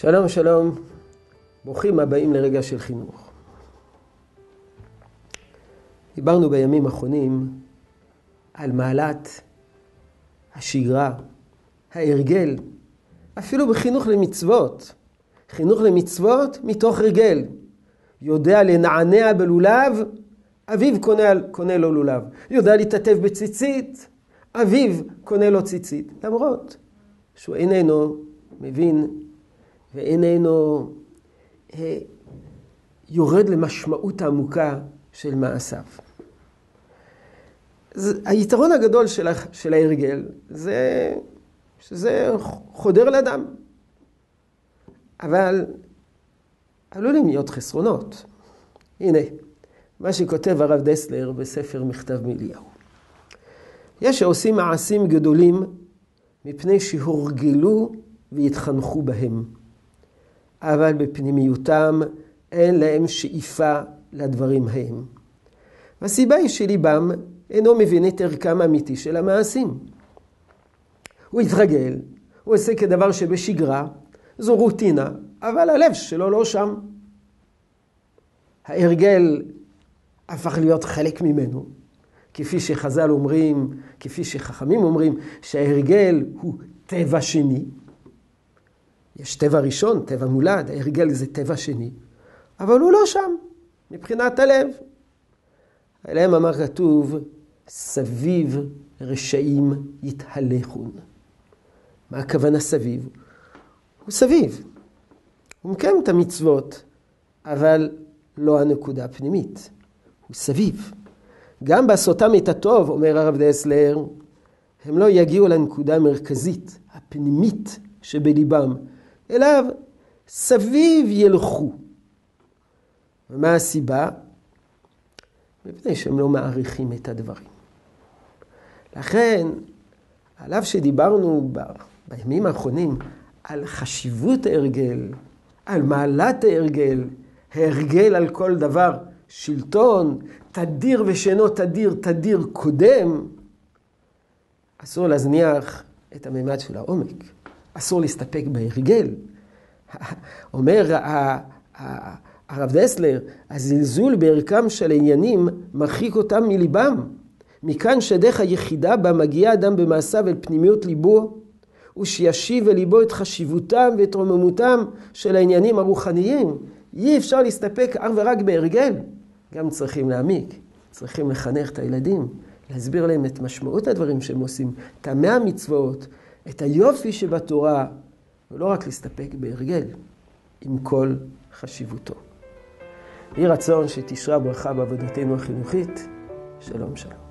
שלום, שלום. ברוכים הבאים לרגע של חינוך. דיברנו בימים האחרונים על מעלת השגרה, ההרגל, אפילו בחינוך למצוות. חינוך למצוות מתוך הרגל. יודע לנענע בלולב, אביו קונה, קונה לו לולב. יודע להתעטף בציצית, אביו קונה לו ציצית. למרות שהוא איננו מבין ואיננו אה, יורד למשמעות העמוקה של מעשיו. היתרון הגדול של, של ההרגל זה שזה חודר לאדם. אבל עלולים להיות חסרונות. הנה, מה שכותב הרב דסלר בספר מכתב מאליהו. יש שעושים מעשים גדולים מפני שהורגלו והתחנכו בהם. אבל בפנימיותם אין להם שאיפה לדברים ההם. והסיבה היא שליבם אינו מבין את ערכם האמיתי של המעשים. הוא התרגל, הוא עושה כדבר שבשגרה, זו רוטינה, אבל הלב שלו לא שם. ההרגל הפך להיות חלק ממנו, כפי שחז"ל אומרים, כפי שחכמים אומרים, שההרגל הוא טבע שני, יש טבע ראשון, טבע מולד, ההרגל זה טבע שני, אבל הוא לא שם, מבחינת הלב. עליהם אמר כתוב, סביב רשעים יתהלכון. מה הכוונה סביב? הוא סביב. הוא מקיים את המצוות, אבל לא הנקודה הפנימית. הוא סביב. גם בעשותם את הטוב, אומר הרב דסלר, הם לא יגיעו לנקודה המרכזית, הפנימית שבליבם, אליו סביב ילכו. ומה הסיבה? מפני שהם לא מעריכים את הדברים. לכן, על אף שדיברנו בימים האחרונים על חשיבות ההרגל, על מעלת ההרגל, ההרגל על כל דבר, שלטון, תדיר ושאינו תדיר, תדיר קודם, אסור להזניח את הממד של העומק. אסור להסתפק בהרגל. אומר הרב דסלר, הזלזול בערכם של העניינים מרחיק אותם מליבם. מכאן שדרך היחידה בה מגיע אדם במעשיו אל פנימיות ליבו, ושישיב אל ליבו את חשיבותם ואת רוממותם של העניינים הרוחניים. אי אפשר להסתפק אך ורק בהרגל. גם צריכים להעמיק, צריכים לחנך את הילדים, להסביר להם את משמעות הדברים שהם עושים, טעמי המצוות, את היופי שבתורה, ולא רק להסתפק בהרגל, עם כל חשיבותו. יהי רצון שתשרה ברכה בעבודתנו החינוכית. שלום שלום.